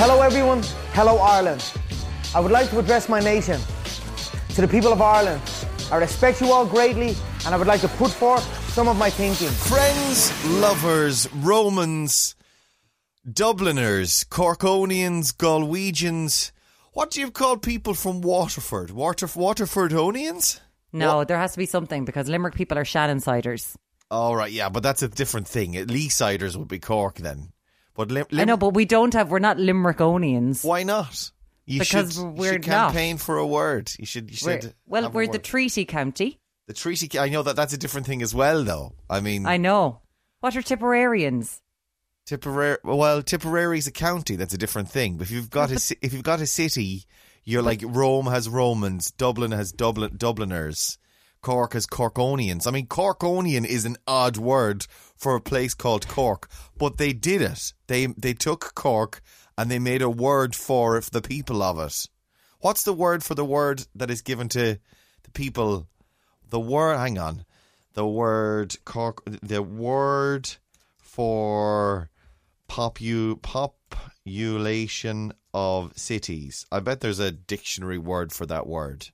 Hello, everyone. Hello, Ireland. I would like to address my nation. To the people of Ireland, I respect you all greatly, and I would like to put forth some of my thinking. Friends, lovers, Romans, Dubliners, Corkonians, Galwegians. What do you call people from Waterford? Water, Waterfordonians? No, there has to be something because Limerick people are Shannon siders. All right, yeah, but that's a different thing. Lee Leesiders would be Cork then. But Lim- I know, but we don't have. We're not Limerickonians. why not? You Because should, you we're should not. campaign for a word. You should. You We're- well, we're the treaty county. the treaty. I know that that's a different thing as well, though. I mean, I know. What are Tipperarians? Tipperary. Well, Tipperary's a county. That's a different thing. If you've got a if you've got a city, you're like Rome has Romans, Dublin has Dublin Dubliners, Cork has Corkonians. I mean, Corkonian is an odd word for a place called Cork, but they did it. They they took Cork and they made a word for it, the people of it. What's the word for the word that is given to the people? The word. Hang on. The word Cork. The word for popu, population of cities. I bet there's a dictionary word for that word.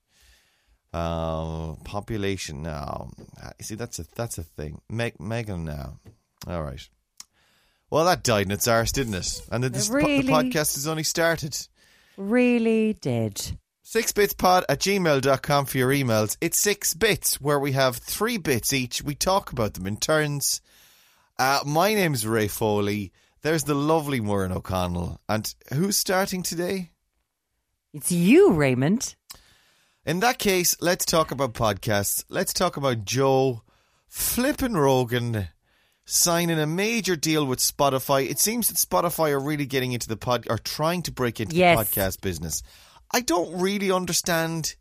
Uh, population now. you See, that's a that's a thing. Meg, Megan now. All right. Well, that died in its arse, didn't it? And this po- Really? the podcast has only started. Really did. Sixbitspod at gmail.com for your emails. It's six bits where we have three bits each. We talk about them in turns. Uh, my name's Ray Foley. There's the lovely Maureen O'Connell. And who's starting today? It's you, Raymond. In that case, let's talk about podcasts. Let's talk about Joe Flippin' Rogan signing a major deal with Spotify. It seems that Spotify are really getting into the pod or trying to break into Yes. the podcast business. I don't really understand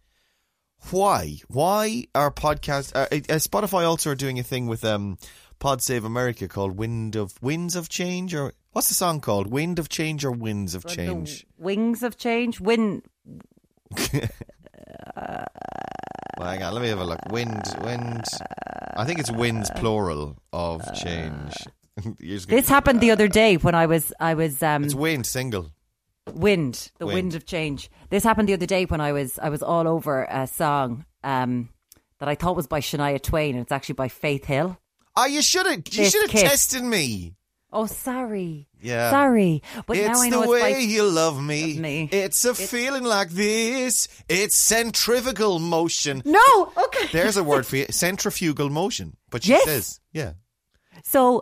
why. Why are podcasts? Uh, uh, Spotify also are doing a thing with um, Pod Save America called "Wind of Winds of Change" or what's the song called? "Wind of Change" or "Winds of Change"? Wings of change. Win. Well, hang on, let me have a look. Wind, wind. I think it's winds plural of change. You're just gonna- This happened the other day when I was I was um It's wind single. wind the Wind. wind. of change. This happened the other day when I was I was all over a song um that I thought was by Shania Twain and it's actually by Faith Hill. Oh, you should have. You should have tested me. Oh, sorry. Yeah. Sorry, but it's now I the know way it's by. you love me. Me. It's a feeling like this. It's centrifugal motion. No, okay. There's a word for you. Centrifugal motion. But she Yes. says, yeah. So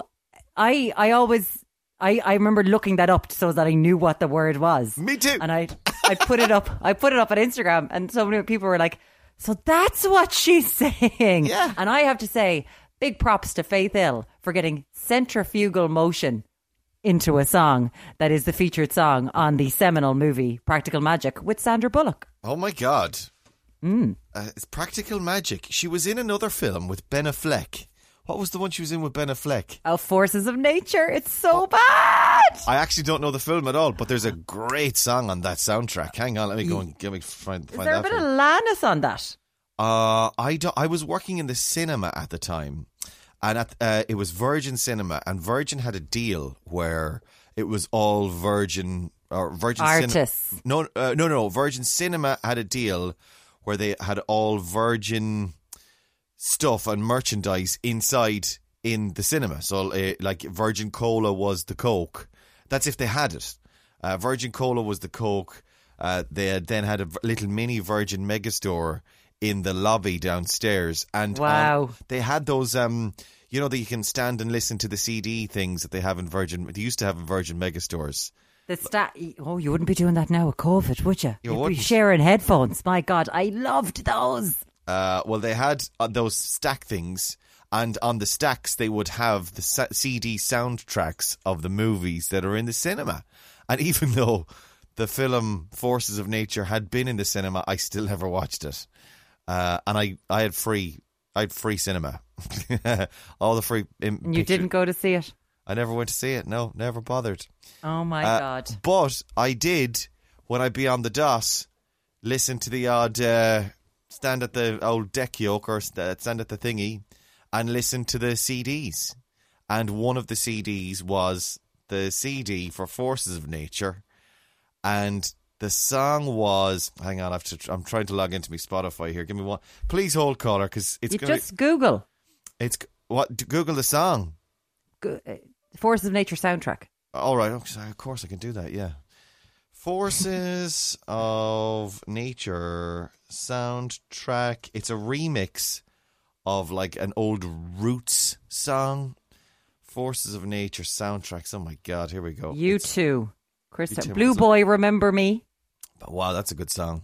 I I always I I remember looking that up so that I knew what the word was. Me too. And I I put it up I put it up on Instagram and so many people were like, "So that's what she's saying." Yeah. And I have to say, big props to Faith Hill for getting centrifugal motion into a song that is the featured song on the seminal movie Practical Magic with Sandra Bullock. Oh my god. Mm. Uh, it's practical magic. She was in another film with Ben Affleck. What was the one she was in with Ben Affleck? Oh, forces of nature. It's so bad. I actually don't know the film at all, but there's a great song on that soundtrack. Hang on, let me go and get me find, Is there a bit of. Lannis on that? Uh, I don't, I was working in the cinema at the time, and at, uh, it was Virgin Cinema, and Virgin had a deal where it was all Virgin or Virgin Cin- Artists. no, uh, no, no. Virgin Cinema had a deal where they had all Virgin stuff and merchandise inside in the cinema. So, uh, like Virgin Cola was the Coke. That's if they had it. Uh, Virgin Cola was the Coke. Uh, they had then had a little mini Virgin Megastore in the lobby downstairs, and um, Wow. they had those. Um, you know that you can stand and listen to the CD things that they have in Virgin. They used to have in Virgin Megastores. The sta- oh, you wouldn't be doing that now with COVID, would you? You You'd wouldn't. be sharing headphones. My God, I loved those. Uh, well, they had uh, those stack things, and on the stacks they would have the sa- CD soundtracks of the movies that are in the cinema. And even though the film Forces of Nature had been in the cinema, I still never watched it. Uh, and I, I had free, I had free cinema, all the free. you picture- didn't go to see it. I never went to see it. No, never bothered. Oh my Uh, God. But I did when I'd be on the DOS, listen to the odd uh, stand at the old deck yoke or st- stand at the thingy and listen to the CDs. And one of the CDs was the CD for Forces of Nature. and the song was. Hang on, I have to. I'm trying to log into my Spotify here. Give me one. Please hold caller because it's You gonna. just Google it's what? Google the song. Go- uh, Forces of Nature soundtrack. All right. Sorry, of course I can do that. Yeah. Forces of Nature soundtrack. It's a remix of like an old Roots song. Forces of Nature soundtracks. Oh my God! Here we go. You It's- too. Chris, Blue? Boy, remember me? Wow, that's a good song.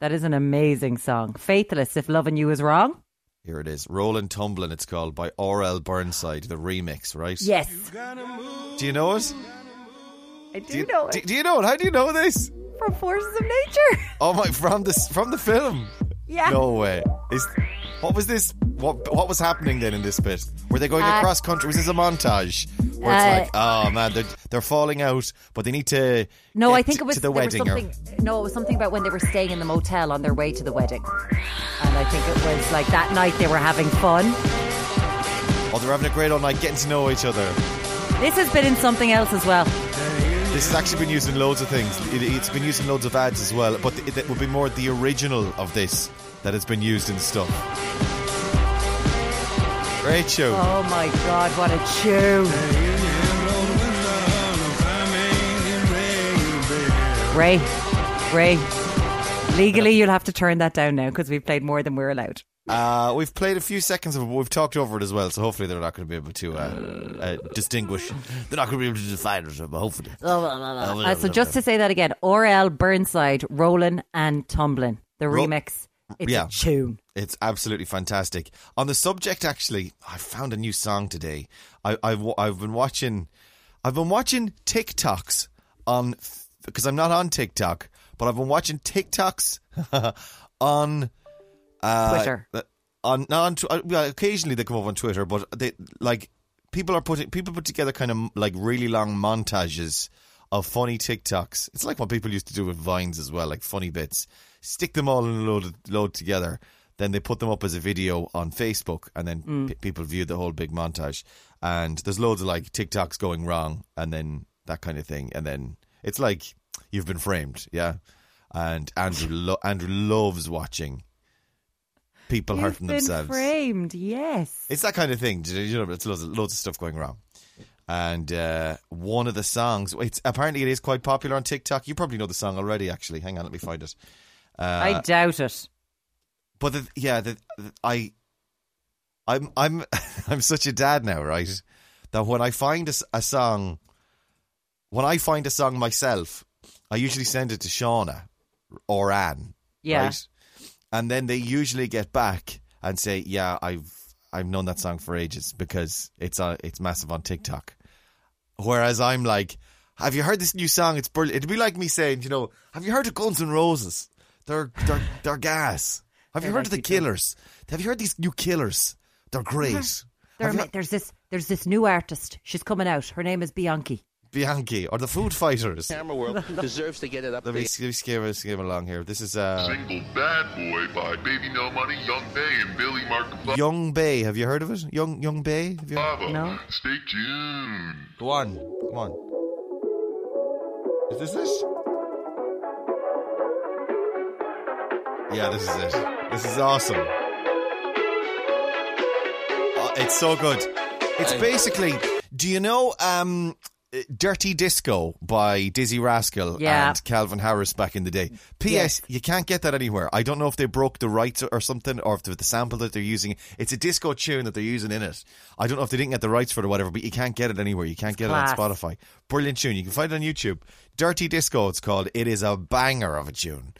That is an amazing song. Faithless, if loving you is wrong. Here it is. Rollin' Tumblin', it's called by R.L. Burnside, the remix, right? Yes, Do you know it? I do, Do you know it Do, do you know it? How do you know this? from Forces of Nature. Oh my, from the from the film. Yeah. No way. Is what was this? What what was happening then in this bit? Were they going Uh, across country? Was this a montage where Uh, it's like, oh man, they're they're falling out, but they need to No, get I think it was to the there was wedding. or- something. No, it was something about when they were staying in the motel on their way to the wedding, and I think it was like that night they were having fun. oh, they're having a great old night, getting to know each other. This has been in something else as well. This has actually been used in loads of things. It, it's been used in loads of ads as well, but it, it would be more the original of this that has been used in stuff. Great show. Oh my god, what a tune! Ray, Ray, legally you'll have to turn that down now because we've played more than we're allowed. Uh, we've played a few seconds of it, but we've talked over it as well, so hopefully they're not going to be able to uh, uh, distinguish. They're not going to be able to define it, but hopefully. Uh, so just to say that again, R.L. Burnside, Rollin' and Tumblin', the Ro- remix. It's Yeah. a tune. It's absolutely fantastic. On the subject, actually, I found a new song today. I, I've I've been watching, I've been watching TikToks on because I'm not on TikTok, but I've been watching TikToks on uh, Twitter. On on uh, well, occasionally they come up on Twitter, but they like people are putting people put together kind of like really long montages of funny TikToks. It's like what people used to do with vines as well, like funny bits. Stick them all in a load load together. Then they put them up as a video on Facebook, and then p- people view the whole big montage. And there's loads of like TikToks going wrong, and then that kind of thing. And then it's like you've been framed, yeah. And Andrew lo- Andrew loves watching people You've hurting been themselves. framed, yes. It's that kind of thing. You know, it's loads of, loads of stuff going wrong. And uh, one of the songs, it's apparently it is quite popular on TikTok. You probably know the song already. Actually, hang on, let me find it. Uh, I doubt it. but the, yeah, the, the- I, I'm I'm I'm such a dad now, right? That when I find a song, when I find a song myself, I usually send it to Shauna or Anne, Yeah. right? And then they usually get back and say, "Yeah, I've I've known that song for ages because it's uh, it's massive on TikTok." Whereas I'm like, "Have you heard this new song? It's brilliant." It'd be like me saying, "You know, have you heard of Guns N' Roses? They're they're they're gas. Have you They're heard of the like people. Killers? Have you heard these new Killers? They're great." There, Have you ma- there's this there's this new artist. She's coming out. Her name is Bianchi. Bianchi or the Food Fighters. camera world deserves to get it up Let me there. let me skip, skip along here. This is uh, Single Bad Boy by Baby No Money, Yung Bae, and Billy Mark Young Bay. Have you heard of it? Young Yung Bae. Have you? Baba. No. Stay tuned. Go on, come on. Is this it? Yeah, this is it. This is awesome. Oh, it's so good. It's basically. Do you know um, Dirty Disco by Dizzee Rascal Yeah. and Calvin Harris back in the day? P.S. Yes. You can't get that anywhere. I don't know if they broke the rights or something, or if the, the sample that they're using. It's a disco tune that they're using in it. I don't know if they didn't get the rights for it or whatever, but you can't get it anywhere. You can't get Class. it on Spotify. Brilliant tune. You can find it on YouTube. Dirty Disco, it's called. It is a banger of a tune.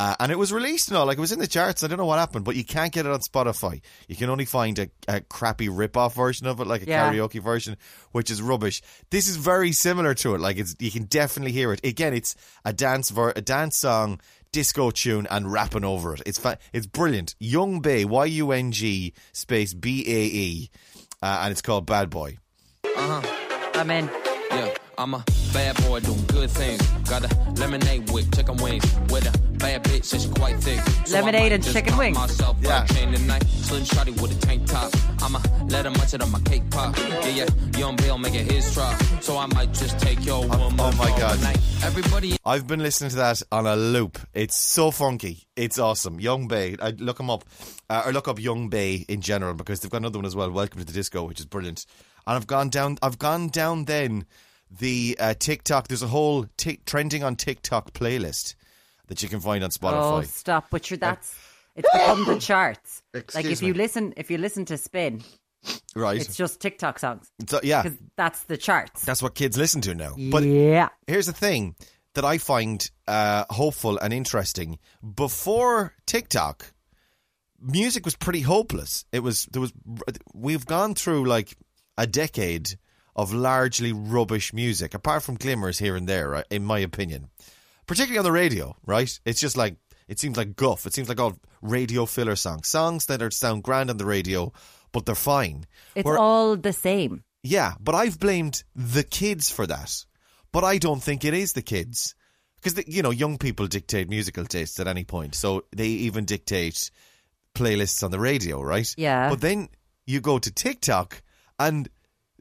Uh, and it was released and all, like it was in the charts. I don't know what happened, but you can't get it on Spotify. You can only find a, a crappy rip-off version of it, like a Yeah. karaoke version, which is rubbish. This is very similar to it. Like it's, you can definitely hear it. Again, it's a dance ver- a dance song, disco tune, and rapping over it. It's fa- it's brilliant. Yung Bae, Y U N G space B A E, uh, and it's called Bad Boy. I'm in. Yeah, I'm a bad boy doing good things. Got a lemonade with chicken wings. With a bad bitch that's quite thick. So Lemonade and chicken wings. Myself Yeah. chain tonight. Slim shotty with a tank top. I'ma let him munch it on my cake pop. Yeah, yeah, young Bill making his try. So I might just take your woman oh my God. night. Everybody I've been listening to that on a loop. It's so funky. It's awesome. Yung Bae. I look him up, uh, or look up Yung Bae in general because they've got another one as well. Welcome to the Disco, which is brilliant. And I've gone down. I've gone down then the uh, TikTok. There's a whole tick trending on TikTok playlist that you can find on Oh, Spotify. stop! But you're that's it's become the charts. like Excuse if you listen, if you listen to Spin, right? it's just TikTok songs So, yeah, because that's the charts. that's what kids listen to now. But yeah, here's the thing that I find uh, hopeful and interesting. Before TikTok, music was pretty hopeless. It was there was we've gone through like a decade of largely rubbish music, apart from glimmers here and there, right, in my opinion. Particularly on the radio, right? It's just like it seems like guff. It seems like all radio filler songs, songs that are sound grand on the radio, but they're fine. it's Where- all the same. yeah, but I've blamed the kids for that. But I don't think it is the kids. Because, you know, young people dictate musical tastes at any point. So they even dictate playlists on the radio, right? Yeah. But then you go to TikTok and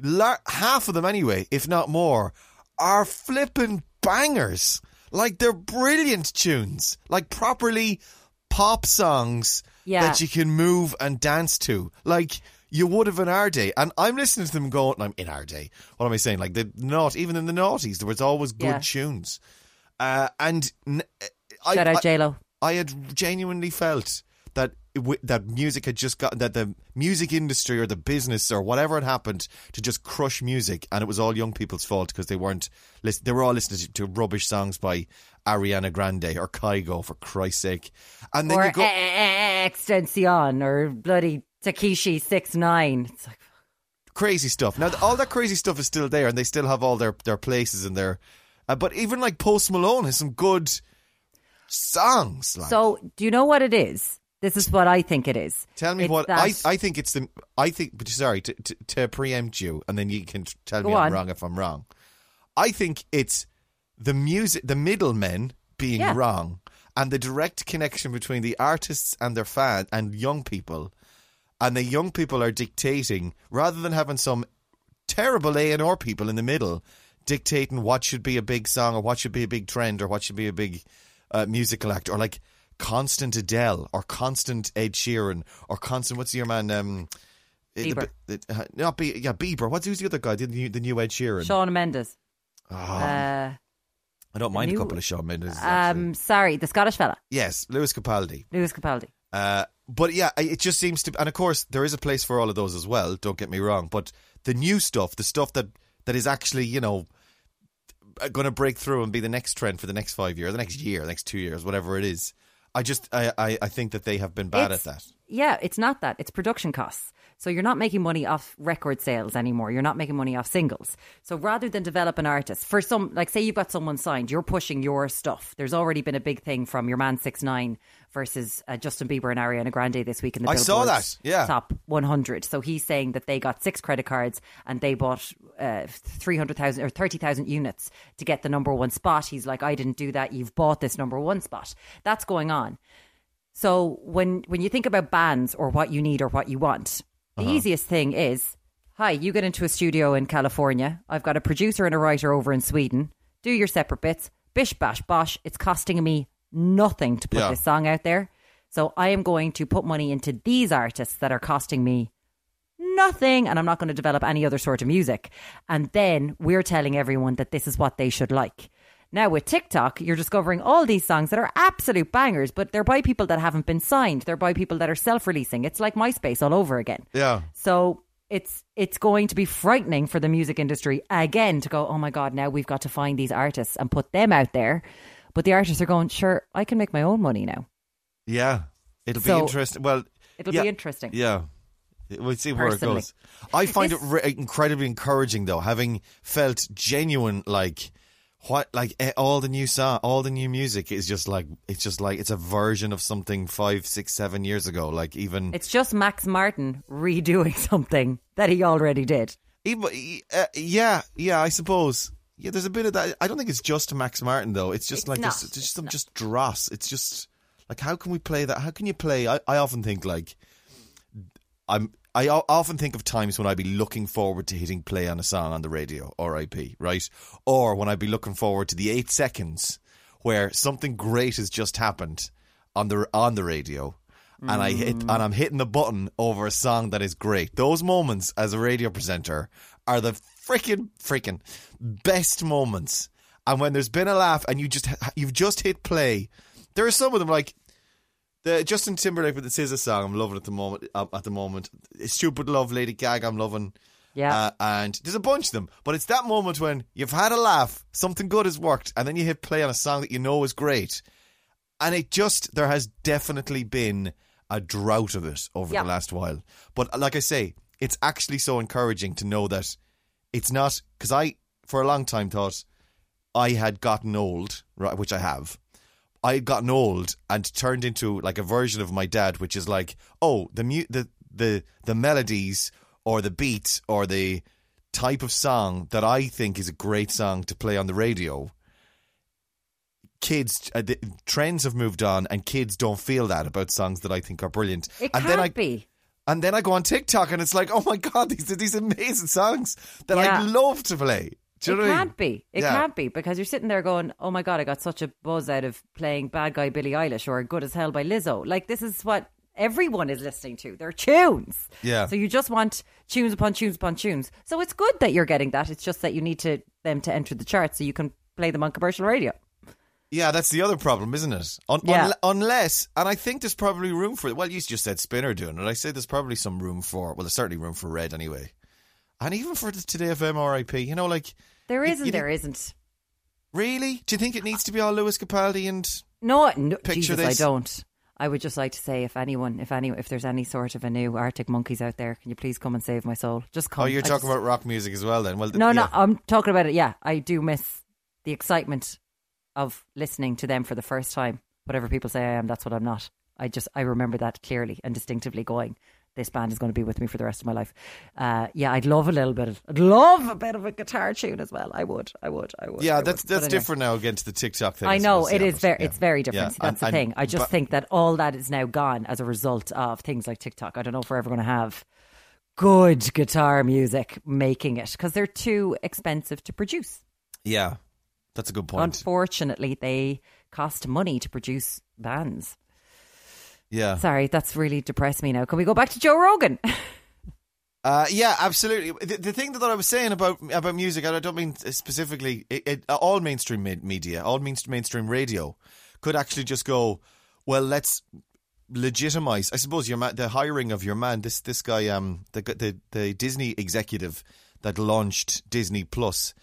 lar- half of them, anyway, if not more, are flipping bangers. Like they're brilliant tunes. Like properly pop songs Yeah. that you can move and dance to. Like you would have in our day. And I'm listening to them going, I'm in our day. What am I saying? Like the not even in the noughties, there was always good Yeah. tunes. Uh, and n- I, Shout I- out J Lo. I had genuinely felt that w- that music had just got that the music industry or the business or whatever had happened to just crush music, and it was all young people's fault because they weren't listen- they were all listening to, to rubbish songs by Ariana Grande or Kygo for Christ's sake, and then Or you go. Extension or bloody Tekashi six nine. It's like crazy stuff. Now, all that crazy stuff is still there, and they still have all their their places in there. Uh, but even like Post Malone has some good songs. Like. so. Do you know what it is? This is what I think it is. Tell me It's what I I think it's the I think. Sorry to, to, to preempt you, and then you can tell me I'm on. wrong if I'm wrong. I think it's the music, the middlemen being Yeah. wrong, and the direct connection between the artists and their fan and young people, and the young people are dictating rather than having some terrible A and R people in the middle dictating what should be a big song or what should be a big trend or what should be a big uh, musical act or like constant Adele or constant Ed Sheeran or constant what's your man um the- Bieber. the- uh, not Be- yeah Bieber what's who's the other guy the new, the new Ed Sheeran Shawn Mendes. Oh, Uh, I don't mind new- a couple of Shawn Mendes um, sorry, the Scottish fella, yes Lewis Capaldi Lewis Capaldi. Uh, but yeah, it just seems to, and of course there is a place for all of those as well. Don't get me wrong, but the new stuff, the stuff that that is actually you know going to break through and be the next trend for the next five years, the next year, the next two years, whatever it is. I just, I, I, I think that they have been bad It's- at that. Yeah, it's not that. It's production costs. So you're not making money off record sales anymore. You're not making money off singles. So rather than develop an artist, for some, like say you've got someone signed, you're pushing your stuff. There's already been a big thing from your man Six Nine versus uh, Justin Bieber and Ariana Grande this week in the I saw Billboard that, yeah. top 100. So he's saying that they got six credit cards and they bought uh, 300,000 or 30,000 units to get the number one spot. He's like, I didn't do that. You've bought this number one spot. That's going on. So when when you think about bands or what you need or what you want, the Uh-huh. easiest thing is, hi, you get into a studio in California. I've got a producer and a writer over in Sweden. Do your separate bits. Bish bash bosh. It's costing me nothing to put Yeah. this song out there. So I am going to put money into these artists that are costing me nothing and I'm not going to develop any other sort of music. And then we're telling everyone that this is what they should like. Now with TikTok, you're discovering all these songs that are absolute bangers, but they're by people that haven't been signed. They're by people that are self-releasing. It's like MySpace all over again. Yeah. So it's it's going to be frightening for the music industry again to go, oh my god, now we've got to find these artists and put them out there. But the artists are going, sure, I can make my own money now. Yeah. It'll be interesting. Well, It'll yeah, be interesting. Yeah. We'll see where Personally. it goes. I find This- it re- incredibly encouraging, though, having felt genuine, like what, like eh, all the new song, all the new music is just like it's just like it's a version of something five, six, seven years ago. Like even It's just Max Martin redoing something that he already did. even uh, yeah, yeah. I suppose yeah. There's a bit of that. I don't think it's just Max Martin though. It's just It's like not. this, it's just some not. just dross. It's just like how can we play that? How can you play? I, I often think like I'm I often think of times when I'd be looking forward to hitting play on a song on the radio, R.I.P. Right, or when I'd be looking forward to the eight seconds where something great has just happened on the on the radio, and I hit and I'm hitting the button over a song that is great. Those moments as a radio presenter are the freaking freaking best moments. And when there's been a laugh and you just you've just hit play, there are some of them like the Justin Timberlake with the SZA song. I'm loving at the moment. Uh, at the moment, Stupid Love, Lady Gaga. I'm loving. Yeah. Uh, and there's a bunch of them, but it's that moment when you've had a laugh, something good has worked, and then you hit play on a song that you know is great, and it just there has definitely been a drought of it over Yeah. the last while. But like I say, it's actually so encouraging to know that it's not because I for a long time thought I had gotten old, right, which I have. I had gotten old and turned into like a version of my dad, which is like, oh, the mu- the the the melodies or the beat or the type of song that I think is a great song to play on the radio. Kids, uh, the trends have moved on, and kids don't feel that about songs that I think are brilliant. It and can't then I, be. and then I go on TikTok, and it's like, oh my god, these are these amazing songs that Yeah. I love to play. Do you it know what I mean? can't be. It Yeah. can't be because you're sitting there going, "Oh my god, I got such a buzz out of playing Bad Guy Billie Eilish or Good as Hell by Lizzo." Like this is what everyone is listening to. They're tunes. Yeah. So you just want tunes upon tunes upon tunes. So it's good that you're getting that. It's just that you need to them to enter the charts so you can play them on commercial radio. Yeah, that's the other problem, isn't it? Un- Yeah. unle- unless, and I think there's probably room for it. Well, you just said Spinner doing it. I say there's probably some room for. Well, there's certainly room for Red anyway, and even for the Today FM RIP. You know, like There You- is you and there isn't. really, do you think it needs to be all Lewis Capaldi and? No, no Picture Jesus, this. I don't. I would just like to say, if anyone, if any, if there's any sort of a new Arctic Monkeys out there, can you please come and save my soul? Just come. Oh, you're I talking just- about rock music as well, then? Well, No, no, yeah. I'm talking about it. Yeah, I do miss the excitement of listening to them for the first time. Whatever people say I am, that's what I'm not. I just I remember that clearly and distinctively. Going, this band is going to be with me for the rest of my life. Uh, yeah, I'd love a little bit of, I'd love a bit of a guitar tune as well. I would, I would, I would. Yeah, would. that's But that's anyway. different now again to the TikTok thing. I know it is very, yeah. it's very different. Yeah, That's and- the thing. I just but- think that all that is now gone as a result of things like TikTok. I don't know if we're ever going to have good guitar music making it because they're too expensive to produce. Yeah, that's a good point. Unfortunately, they cost money to produce bands. Yeah, Sorry, that's really depressed me now. Can we go back to Joe Rogan? Uh, yeah, absolutely. The, the thing that I was saying about about music, I don't mean specifically it, it, all mainstream me- media, all mainstream radio, could actually just go, well, let's legitimize. I suppose your man, the hiring of your man, this this guy, um, the the the Disney executive that launched Disney Plus,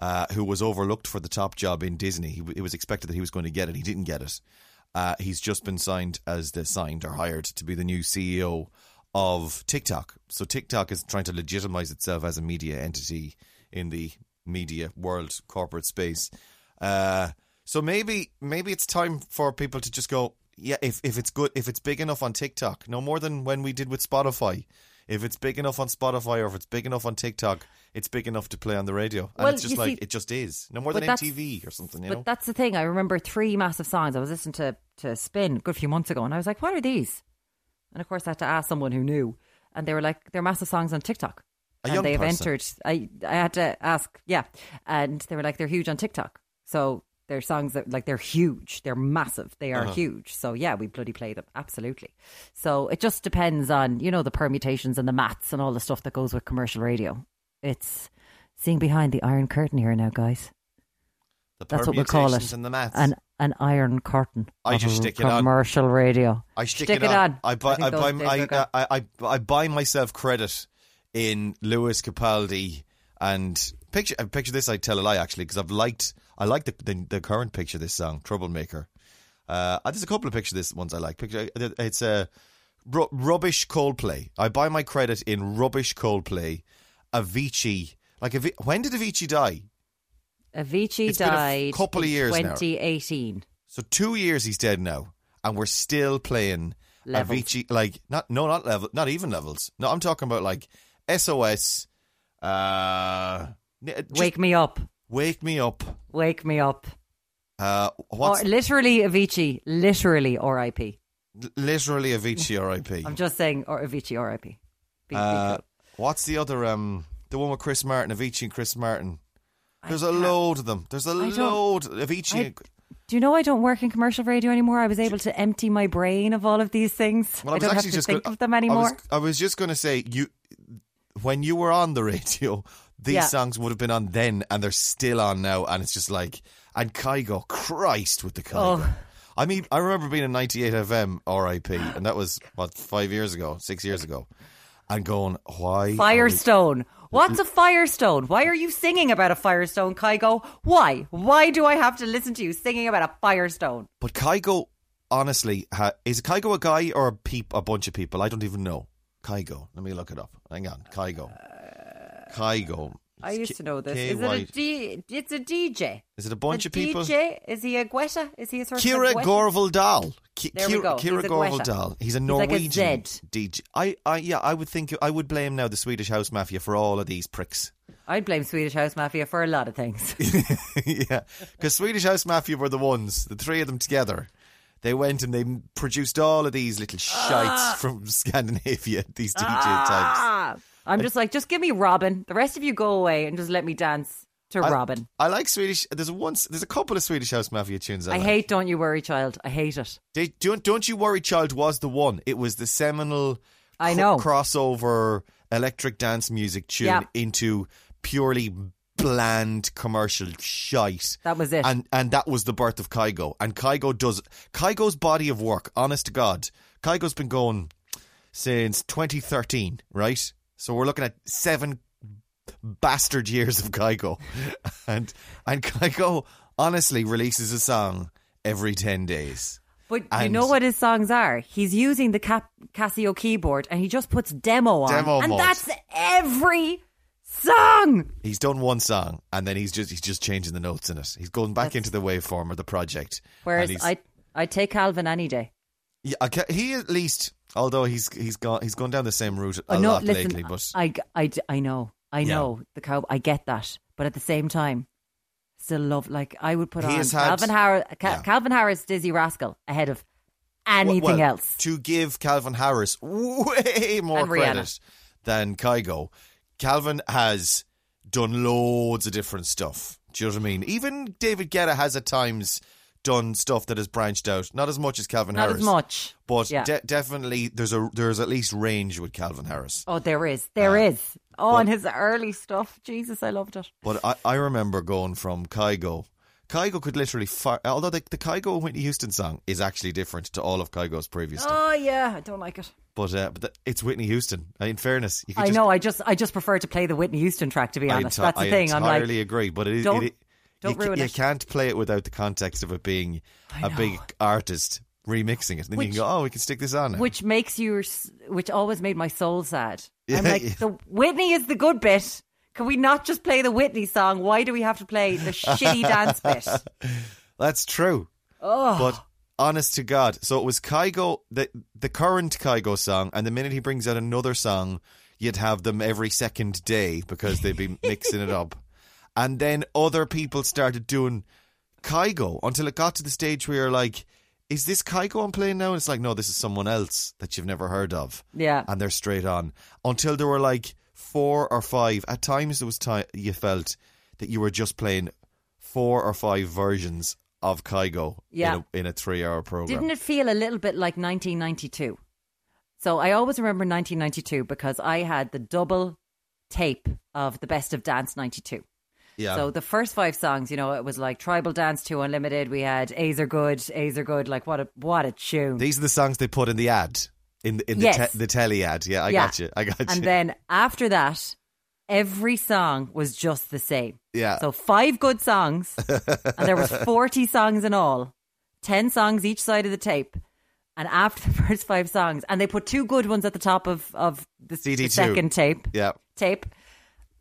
uh, who was overlooked for the top job in Disney. He, it was expected that he was going to get it. He didn't get it. Uh, he's just been signed as the signed or hired to be the new CEO of TikTok. So TikTok is trying to legitimize itself as a media entity in the media world, corporate space. Uh, so maybe maybe it's time for people to just go, yeah, if, if it's good, if it's big enough on TikTok, no more than when we did with Spotify. If it's big enough on Spotify or if it's big enough on TikTok, it's big enough to play on the radio. And Well, it's just like see- it just is. No more than MTV or something, you but know. that's the thing. I remember three massive songs. I was listening to, to Spin a good few months ago and I was like, what are these? And of course, I had to ask someone who knew. And they were like, they're massive songs on TikTok. A and they've person. entered. I I had to ask, yeah, and they were like they're huge on TikTok. So they're songs that like they're huge, they're massive, they Uh-huh. are huge. So yeah, we bloody play them absolutely. So it just depends on you know the permutations and the maths and all the stuff that goes with commercial radio. It's seeing behind the iron curtain here now, guys. the That's what we call it. and the maths. An an iron curtain. I just stick it on. commercial radio. I stick, Stick it, on. on. I buy. I I, buy. I. I, I, I buy myself credit in Lewis Capaldi and picture. Picture this. I tell a lie actually because I've liked. I like the, the the current picture. This song, Troublemaker. Uh, there's a couple of pictures. This ones I like. Picture. It's a ru- rubbish Coldplay. I buy my credit in rubbish Coldplay. Avicii. Like Avi- when did Avicii die? Avicii It's been a couple of years now. 2018. So two years he's dead now, and we're still playing Levels. Avicii. Like not no not level not even levels. No, I'm talking about like SOS. Uh, just Wake me up. Wake me up. Wake me up. Uh, what's or literally Avicii, literally R.I.P. literally Avicii R.I.P. I'm just saying or Avicii R.I.P. Be- be Uh, cool. what's the other? Um, the one with Chris Martin, Avicii and Chris Martin. There's a load of them. There's a load. Avicii. I- and- Do you know I don't work in commercial radio anymore? I was able to empty my brain of all of these things. Well, I was don't have to just think gonna- of them I anymore. was, I was just going to say you when you were on the radio, these Yeah. songs would have been on then, and they're still on now, and it's just like and Kygo, Christ with the Kygo. Oh. I mean, I remember being in 98 FM RIP, and that was what five years ago, six years ago, and going, why? are we- Firestone. What's a Firestone? Why are you singing about a Firestone, Kygo? Why? Why do I have to listen to you singing about a Firestone? But Kygo, honestly, ha, is Kygo a guy or a peep? A bunch of people? I don't even know. Kygo. Let me look it up. Hang on, Kygo. Kygo. I used K- to know this. Is it a D? It's a DJ. Is it a bunch a of people? DJ? Is he a Guetta? Is he a sort Kira of Guetta? Gorval Dahl. Ki- There we Kira, go. Kira He's a Gorval Dahl. He's a He's like a Norwegian. DJ. I, I, yeah, I would think I would blame now the Swedish House Mafia for all of these pricks. I'd blame Swedish House Mafia for a lot of things. yeah, because Swedish House Mafia were the ones, the three of them together. They went and they produced all of these little shites ah. from Scandinavia. These DJ ah. types. I'm just like, just give me Robyn. The rest of you go away and just let me dance to I- Robyn. I like Swedish. There's once. There's a couple of Swedish House Mafia tunes. I, I like. hate Don't You Worry Child. I hate it. They, don't, don't you worry, child was the one. It was the seminal I know. crossover electric dance music tune Yeah. into purely bland commercial shite. That was it. And and that was the birth of Kygo. And Kygo does Kygo's body of work, honest to God. Kygo's been going since 2013, right? So we're looking at seven bastard years of Kygo. And and Kygo honestly releases a song every 10 days. But you know what his songs are? He's using the Cap- Casio keyboard and he just puts demo on. Demo and mode. that's every song. He's done one song and then he's just he's just changing the notes in it. He's going back into the waveform of the project. Whereas I I take Calvin any day. yeah, okay, he at least although he's he's gone he's gone down the same route a I know, lot listen, lately, but I, I, I know, I Yeah. know the cow. I get that, but at the same time, still love. Like I would put He on had- Calvin Harris, Ca- yeah. Calvin Harris, Dizzee Rascal ahead of anything well, else. To give Calvin Harris way more credit than Kygo, Calvin has done loads of different stuff. Do you know what I mean? Even David Guetta has at times done stuff that has branched out, not as much as Calvin Not Harris, as much. but Yeah. de- definitely there's a there's at least range with Calvin Harris. Oh, there is, there is. Oh, but- and his early stuff. Jesus, I loved it. But I, I remember going from Kygo. Kygo could literally fire, although the, the Kygo Whitney Houston song is actually different to all of Kygo's previous stuff. Oh yeah, I don't like it. But, uh, but the, it's Whitney Houston. In fairness, I just, know. I just, I just prefer to play the Whitney Houston track. To be honest, enti- that's the I thing. I'm like, entirely agree. But it, it, don't you, ruin you it. can't play it without the context of it being a big artist remixing it. Then you can go, oh, we can stick this on. Now. which makes you, which always made my soul sad. Yeah, I'm like, yeah. the Whitney is the good bit. Can we not just play the Whitney song? Why do we have to play the shitty dance bit? That's true. Oh, But honest to God, so it was Kygo, the the current Kygo song, and the minute he brings out another song, you'd have them every second day because they'd be mixing it up. And then other people started doing Kygo until it got to the stage where you're like, is this Kygo I'm playing now? And it's like, no, this is someone else that you've never heard of. yeah. And they're straight on. Until there were like four or five. At times there was time you felt that you were just playing four or five versions of Kygo Yeah. in, a, in a three hour program. Didn't it feel a little bit like 1992? So I always remember 1992 because I had the double tape of the best of Dance 92. Yeah. So the first five songs, you know, it was like Tribal Dance 2 Unlimited. We had A's are good, A's are good. Like what a what a tune. These are the songs they put in the ad. In, in the, Yes. te- the telly ad. Yeah, I Yeah. got you. I got you. and then after that, every song was just the same. yeah. So five good songs, and there was forty songs in all, ten songs each side of the tape. And after the first five songs, and they put two good ones at the top of of the, the CD2. second tape yeah. tape,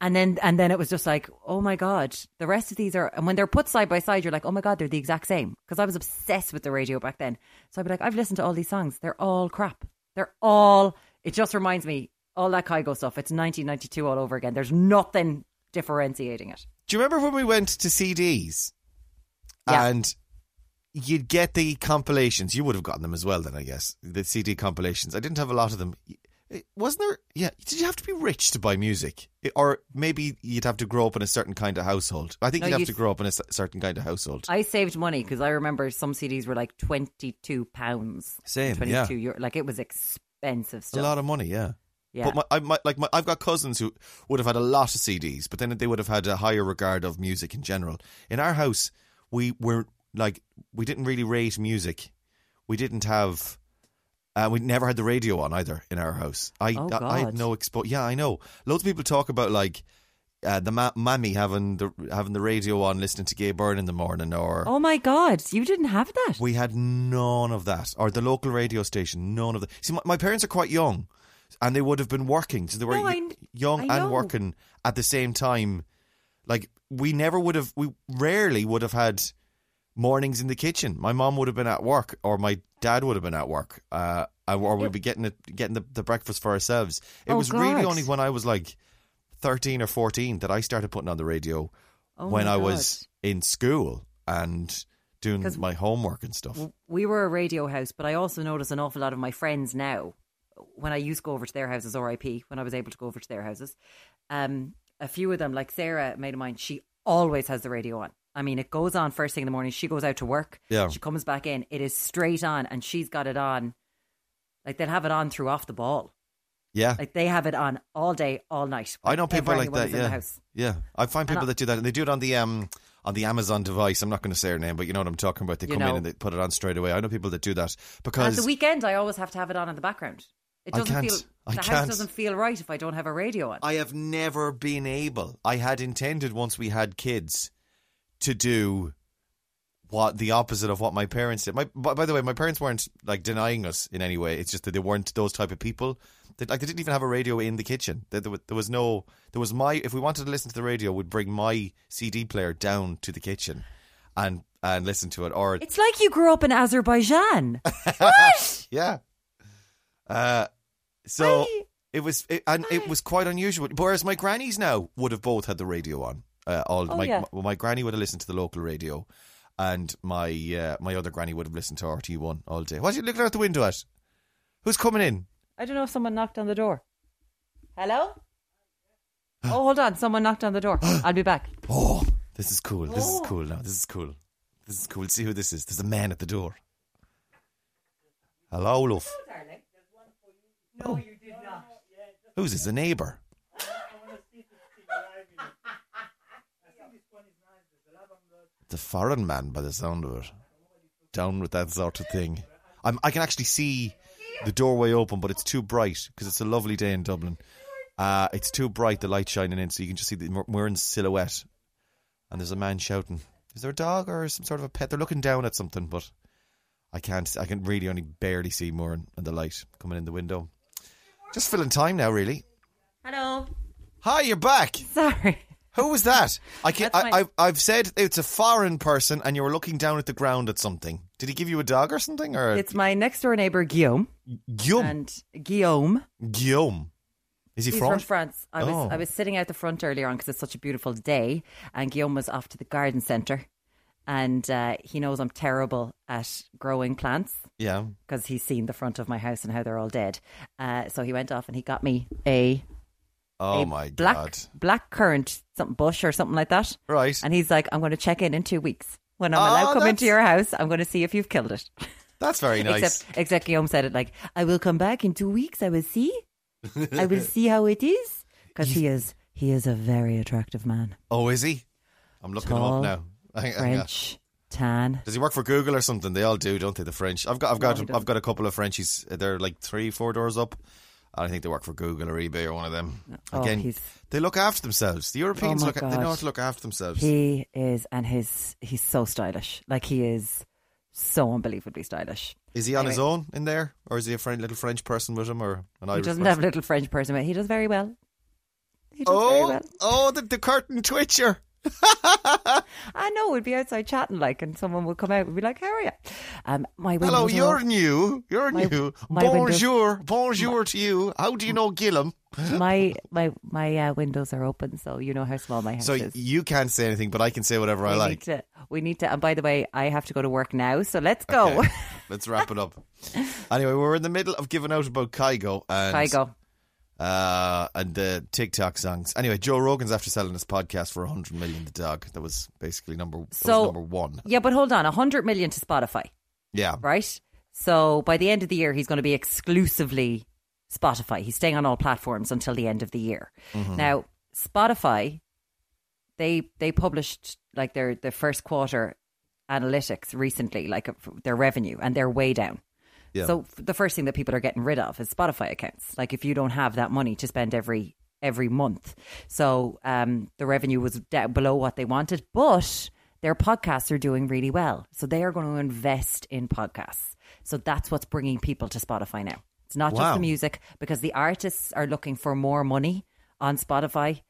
and then and then it was just like, oh my god, the rest of these are. And when they're put side by side, you're like, oh my god, they're the exact same. Because I was obsessed with the radio back then. So I'd be like, I've listened to all these songs. They're all crap. They're all. It just reminds me all that Kygo stuff. It's 1992 all over again. There's nothing differentiating it. Do you remember when we went to CDs? Yeah. And you'd get the compilations. You would have gotten them as well then, I guess. The CD compilations. I didn't have a lot of them. Wasn't there? Yeah. Did you have to be rich to buy music, or maybe you'd have to grow up in a certain kind of household? I think No, you'd have you'd- to grow up in a certain kind of household. I saved money because I remember some CDs were like twenty two pounds. Same, twenty yeah. two euro. Like it was expensive a lot of money, yeah. yeah. But my, I, my, like my, I've got cousins who would have had a lot of CDs, but then they would have had a higher regard of music in general. In our house, we were like we didn't really rate music. We didn't have. Uh, we never had the radio on either in our house. I Oh, I, I had no exposure. Yeah, I know. Loads of people talk about like uh, the ma- mammy having the having the radio on, listening to Gay Byrne in the morning, or oh my god, you didn't have that. we had none of that, or the local radio station, none of that. See, my, my parents are quite young, and they would have been working, so they were No, I young and working at the same time. Like we never would have, we rarely would have had mornings in the kitchen. My mom would have been at work, or my dad would have been at work, uh, or we'd be getting it, getting the, the breakfast for ourselves. It Oh, was really only when I was like thirteen or fourteen that I started putting on the radio Oh when I God. was in school and doing my homework and stuff. we were a radio house, but I also notice an awful lot of my friends now, when I used to go over to their houses, RIP, when I was able to go over to their houses, um, a few of them, like Sarah, a mate of mine, she always has the radio on. I mean, it goes on first thing in the morning. She goes out to work. Yeah. She comes back in. It is straight on, and she's got it on. Like they'll have it on through off the ball. Yeah. Like they have it on all day, all night. I know people like that. is in the Yeah, yeah. I find people I- that do that, and they do it on the um on the Amazon device. I'm not going to say her name, but you know what I'm talking about. They come in and they put it on straight away. I know people that do that And at because the weekend, I always have to have it on in the background. It I doesn't can't. feel I the house can't. doesn't feel right if I don't have a radio on. I have never been able. I had intended once we had kids to do what the opposite of what my parents did. My by, by the way, my parents weren't like denying us in any way. It's just that they weren't those type of people. They, like they didn't even have a radio in the kitchen. There, there, wa- there was no. There was my. If we wanted to listen to the radio, we'd bring my CD player down to the kitchen, and and listen to it. Or It's like you grew up in Azerbaijan. what? yeah. Uh, so I- it was, it, and it was quite unusual. Whereas my grannies now would have both had the radio on. Uh, all Oh, my, yeah. my my granny would have listened to the local radio, and my uh, my other granny would have listened to RT one all day. What are you looking out the window at? Who's coming in? I don't know if someone knocked on the door. Hello? oh, hold on. Someone knocked on the door. I'll be back. Oh, this is cool. This is Oh. cool now. This is cool. This is cool. See who this is. There's a man at the door. Hello, love. No, you did not. Who's this? A neighbour? The foreign man, by the sound of it. Down with that sort of thing. I'm, I can actually see the doorway open, but it's too bright because it's a lovely day in Dublin. Uh, it's too bright, the light shining in, so you can just see the we're in silhouette. And there's a man shouting. Is there a dog or some sort of a pet? They're looking down at something, but I can't. I can really only barely see more and the light coming in the window. Just filling time now, really. Hello. Hi, you're back. Sorry. Who was that? I can, That's I, my- I've, said it's a foreign person, and you were looking down at the ground at something. Did he give you a dog or something, or It's my next door neighbour, Guillaume. Guillaume? And Guillaume. Guillaume. Is he He's from? France. I was Oh. I was sitting out the front earlier on because it's such a beautiful day, and Guillaume was off to the garden centre, and uh, he knows I'm terrible at growing plants Yeah. because he's seen the front of my house and how they're all dead. Uh, so he went off and he got me a Oh my black god. black currant something bush or something like that. Right. And he's like, I'm going to check in in two weeks when I'm Oh, allowed to come into your house. I'm going to see if you've killed it. That's very nice. Except, except Guillaume said it like, I will come back in two weeks. I will see. I will see how it is because he is he is a very attractive man. oh, is he? I'm looking him up now. French, tan. Does he work for Google or something? They all do, don't they? The French. I've got, I've got, he I've got a couple of Frenchies. They're like three, four doors up. I think they work for Google or eBay or one of them. Oh, Again, he's- they look after themselves. The Europeans Oh look. They know God. how to look after themselves. He is, and his he's so stylish. Like he is so unbelievably stylish. is he on his own in there, or is he a friend, little French person with him, or an He doesn't person? have a little French person, but he does very well. He does very Oh, well. oh, the, the curtain twitcher. I know we'd be outside chatting like, and someone would come out and be like, "How are you?" Um, my Hello, you're open. new. You're My- new. my windows- bonjour, bonjour to you. How do you know Guillaume? my my my uh, windows are open, so you know how small my house So is. you can't say anything, but I can say whatever I like. need to. We need to. And by the way, I have to go to work now, so let's go. Okay, let's wrap it up. Anyway, we're in the middle of giving out about Kygo. And Kygo. Uh, and the TikTok songs. Anyway, Joe Rogan's after selling his podcast for 100 million. The dog that was basically number So- number one. Yeah, but hold on, 100 million to Spotify, Yeah, right? So by the end of the year, he's going to be exclusively Spotify. He's staying on all platforms until the end of the year. Now, Spotify, they they published like their their first quarter analytics recently, like their revenue, and they're way down. Yeah. So the first thing that people are getting rid of is Spotify accounts. Like if you don't have that money to spend every every month, so um, the revenue was down below what they wanted, but their podcasts are doing really well. So they are going to invest in podcasts. So that's what's bringing people to Spotify now. It's not just the music because the artists are looking for more money on Spotify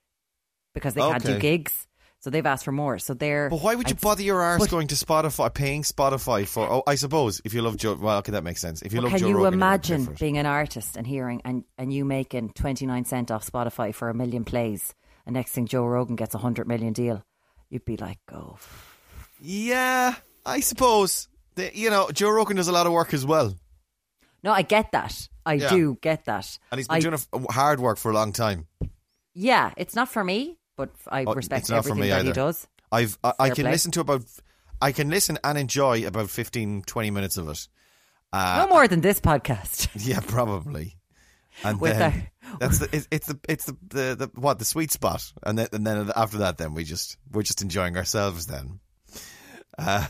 because they can't do gigs. So they've asked for more. So they're. But why would you I'd- bother your arse going to Spotify, paying Spotify for? Oh, I suppose if you love Joe, well, okay, that makes sense. If you love can Joe you Rogan, you're gonna pay imagine it. being an artist and hearing and, and you making 29 cent off Spotify for a million plays and next thing Joe Rogan gets a 100 million deal you'd be like oh Yeah, I suppose. The, you know, Joe Rogan does a lot of work as well, no I get that I Yeah. do get that and he's been I, doing f- hard work for a long time. yeah it's not for me but I Oh, respect everything that he does I've I, I can play. listen to about I can listen and enjoy about 15, 20 minutes of it. Uh, no more than this podcast Yeah, probably. And With then that's the it's, it's the it's the, the the what the sweet spot, and then and then after that, then we just we're just enjoying ourselves then. Uh,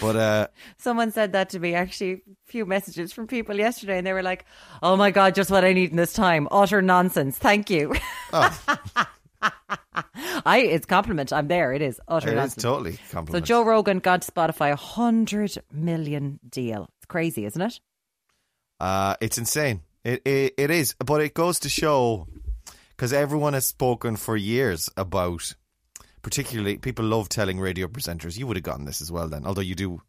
but uh, someone said that to me actually a few messages from people yesterday and they were like oh my god just what I need in this time utter nonsense thank you oh, I it's compliment I'm there it is utter it is nonsense totally compliment. So. Joe Rogan got Spotify a hundred million deal. It's crazy, isn't it? Uh, it's insane. It, it it is, but it goes to show because everyone has spoken for years about, particularly people love telling radio presenters. You would have gotten this as well, then. Although you do,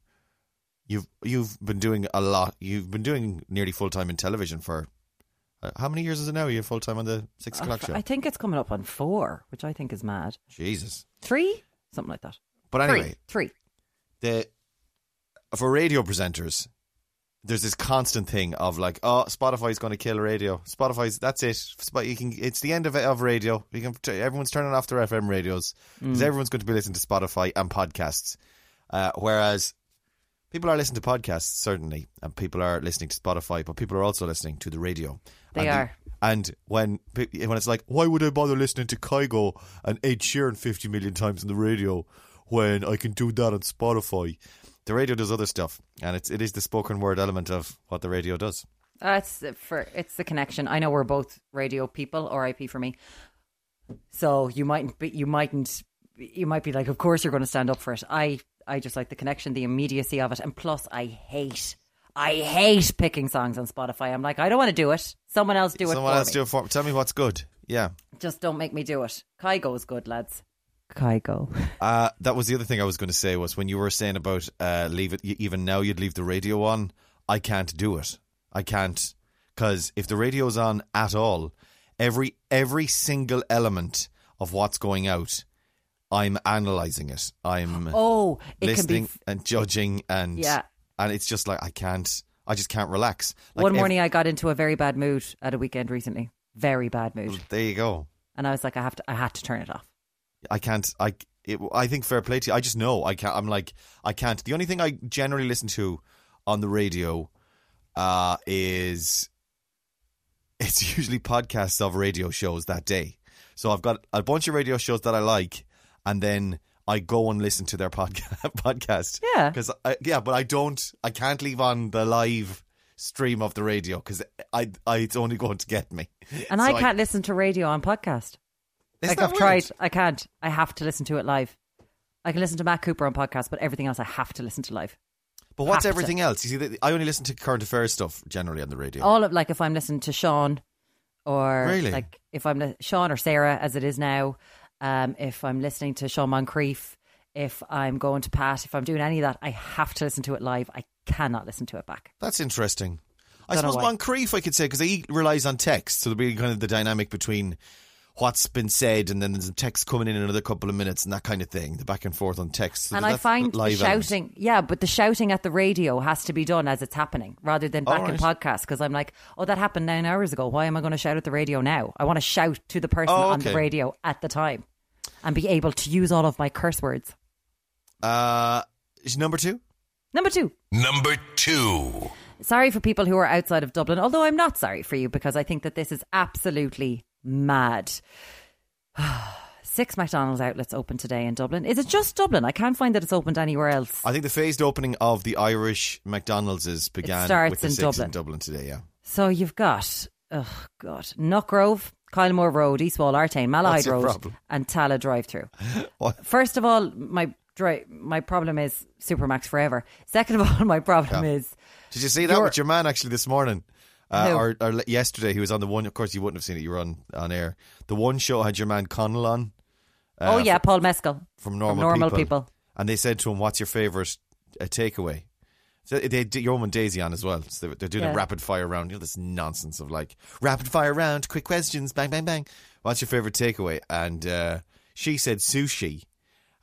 you've you've been doing a lot. You've been doing nearly full time in television for Uh, how many years is it now? Are You're full time on the six uh, o'clock show. I think it's coming up on four, which I think is mad. Jesus. Three, something like that. But anyway, three, three. the for radio presenters, there's this constant thing of like, oh, Spotify's going to kill radio. Spotify's that's it. Sp- You can, it's the end of of radio. You can, everyone's turning off their FM radios because mm. everyone's going to be listening to Spotify and podcasts. Uh, whereas people are listening to podcasts certainly, and people are listening to Spotify, but people are also listening to the radio. They And the- are. and when when it's like, why would I bother listening to Kygo and Ed Sheeran fifty million times on the radio when I can do that on Spotify? The radio does other stuff, and it's it is the spoken word element of what the radio does. That's for it's the connection. I know we're both radio people, RIP for me. So you mightn't be, you mightn't you might be like, of course you're going to stand up for it. I I just like the connection, the immediacy of it, and plus I hate I hate picking songs on Spotify. I'm like, I don't want to do it. Someone else do it. Someone else me. do it for. Tell me what's good. Yeah, Just don't make me do it. Kygo is good, lads. Kygo. uh, that was the other thing I was going to say was when you were saying about uh, leave it. Even now, you'd leave the radio on. I can't do it. I can't because if the radio's on at all, every every single element of what's going out, I'm analyzing it. I'm Oh, it listening can be. and judging and Yeah. and it's just like I can't. I just can't relax. Like One morning, I got into a very bad mood at a weekend recently. Very bad mood, there you go. and I was like, I have to. I had to turn it off. I can't. I. It, I think fair play to you. I just know I can't. I'm like I can't. The only thing I generally listen to on the radio uh, is it's usually podcasts of radio shows that day. So I've got a bunch of radio shows that I like, and then I go and listen to their podca- podcast. Yeah. because yeah, but I don't. I can't leave on the live stream of the radio because I, I, it's only going to get me. And So I can't listen to radio on podcast. Like I've weird? tried, I can't. I have to listen to it live. I can listen to Matt Cooper on podcast, but everything else I have to listen to live. But what's Have to. everything else? You see, I only listen to current affairs stuff generally on the radio. All of like if I'm listening to Sean, or Really? like if I'm Sean or Sarah as it is now. Um, if I'm listening to Sean Moncrieff, if I'm going to Pat, if I'm doing any of that, I have to listen to it live. I cannot listen to it back. That's interesting. I Don't suppose. Moncrieff, I could say, because he relies on text, so there'll be kind of the dynamic between what's been said, and then there's text coming in in another couple of minutes, and that kind of thing. The back and forth on text. So and I find the live shouting, yeah, but the shouting at the radio has to be done as it's happening rather than back in podcast. Because I'm like, oh, that happened nine hours ago. Why am I going to shout at the radio now? I want to shout to the person Oh, on the radio at the time and be able to use all of my curse words. Uh, is number two. Number two, Number two. sorry for people who are outside of Dublin, although I'm not sorry for you because I think that this is absolutely mad. Six McDonald's outlets open today in Dublin. Is it just Dublin? I can't find that it's opened anywhere else. I think the phased opening of the Irish McDonald's began starts with the in six Dublin. in Dublin today. Yeah. So you've got, oh God, Nutgrove, Kylemore Road, East Wall, Artane, Malahide Road, problem? and Tallaght Drive Through. First of all, my dri- my problem is Supermac's Forever. Second of all, my problem Yeah. is Did you see that with your man actually this morning? Uh, or, or yesterday, he was on the one. Of course, you wouldn't have seen it. You were on on air. The one show had your man Connell on. uh, oh yeah, Paul Mescal from normal, normal people. people. and they said to him, "What's your favorite uh, takeaway?" So they did your woman Daisy on as well. So they- they're doing Yeah. a rapid fire round. You know this nonsense of like rapid fire round, quick questions, bang bang bang. What's your favorite takeaway? And uh, she said sushi,